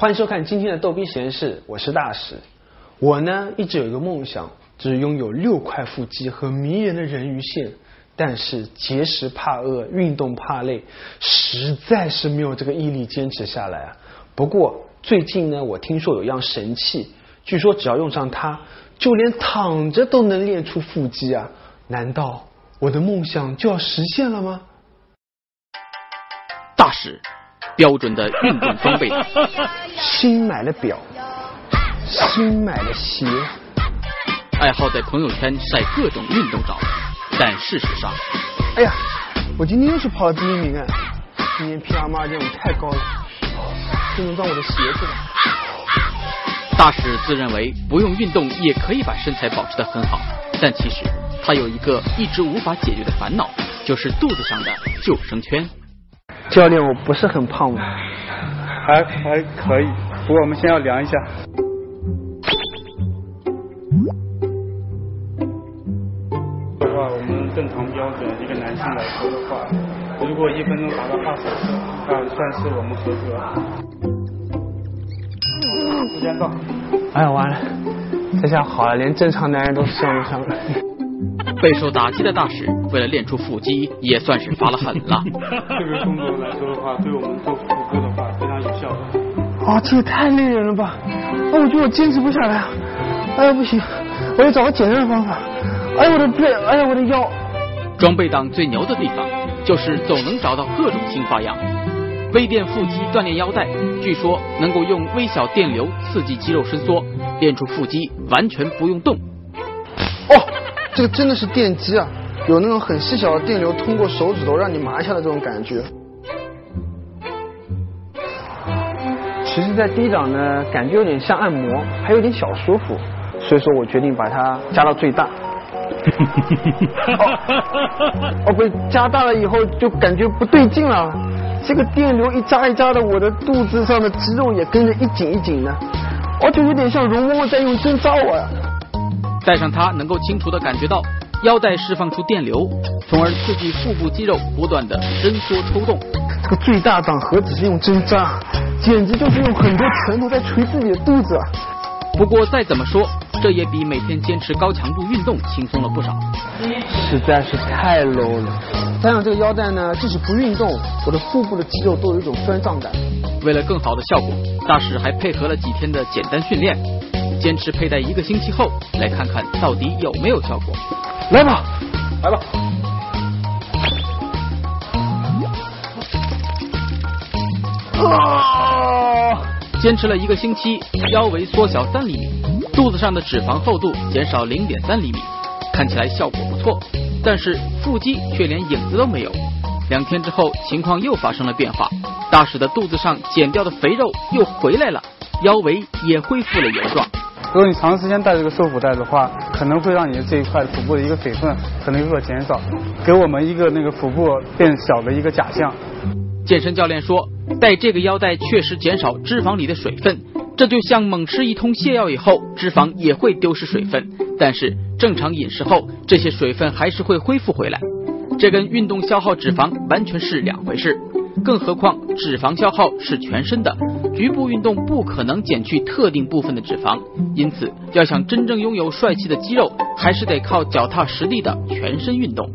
欢迎收看今天的逗逼实验室，我是大使。我呢一直有一个梦想，就是拥有六块腹肌和迷人的人鱼线。但是节食怕饿，运动怕累，实在是没有这个毅力坚持下来啊。不过最近呢，我听说有样神器，据说只要用上它，就连躺着都能练出腹肌啊！难道我的梦想就要实现了吗？大使，标准的运动装备，新买了表，新买了鞋，爱好在朋友圈晒各种运动照。但事实上，哎呀，我今天又是跑了第一名啊！今天 PR 二点五太高了，就能当我的鞋子了。大使自认为不用运动也可以把身材保持得很好，但其实他有一个一直无法解决的烦恼，就是肚子上的救生圈。教练，我不是很胖吗？还还可以，不过我们先要量一下。的话，我们正常标准，一个男性来说的话，如果一分钟达到二十次，那算是我们合格。时间到。哎呀，完了，这下好了，连正常男人都上不上了。备受打击的大使，为了练出腹肌，也算是发了狠了。这个动作来说的话，对我们做腹部的话非常有效的。啊，这也太累人了吧！啊，我觉得我坚持不下来。哎呀，不行，我要找个简单的方法。哎呀，我的背，哎呀，我的腰。装备党最牛的地方，就是总能找到各种新花样。微电腹肌锻炼腰带，据说能够用微小电流刺激肌肉伸缩，练出腹肌完全不用动。哦，这个真的是电击啊！有那种很细小的电流通过手指头让你麻一下的这种感觉。其实，在低档呢，感觉有点像按摩，还有点小舒服，所以说我决定把它加到最大。哦，不，加大了以后就感觉不对劲了。这个电流一扎一扎的，我的肚子上的肌肉也跟着一紧一紧的，哦，就有点像容嬷嬷在用针扎我呀。戴上它，能够清楚的感觉到腰带释放出电流，从而刺激腹部肌肉不断的伸缩抽动。这个最大档何止是用针扎，简直就是用很多拳头在捶自己的肚子。不过再怎么说。这也比每天坚持高强度运动轻松了不少。实在是太 low 了。戴上这个腰带呢，即使不运动，我的腹部的肌肉都有一种酸胀感。为了更好的效果，大使还配合了几天的简单训练，坚持佩戴一个星期后，来看看到底有没有效果。来吧，来吧。啊！坚持了一个星期，腰围缩小三厘米。肚子上的脂肪厚度减少零点三厘米，看起来效果不错，但是腹肌却连影子都没有。两天之后，情况又发生了变化，大使的肚子上减掉的肥肉又回来了，腰围也恢复了原状。如果你长时间戴这个瘦腹带的话，可能会让你的这一块腹部的一个水分可能有所减少，给我们一个那个腹部变小的一个假象。健身教练说，戴这个腰带确实减少脂肪里的水分。这就像猛吃一通泻药以后，脂肪也会丢失水分，但是正常饮食后，这些水分还是会恢复回来。这跟运动消耗脂肪完全是两回事。更何况脂肪消耗是全身的，局部运动不可能减去特定部分的脂肪，因此要想真正拥有帅气的肌肉，还是得靠脚踏实地的全身运动。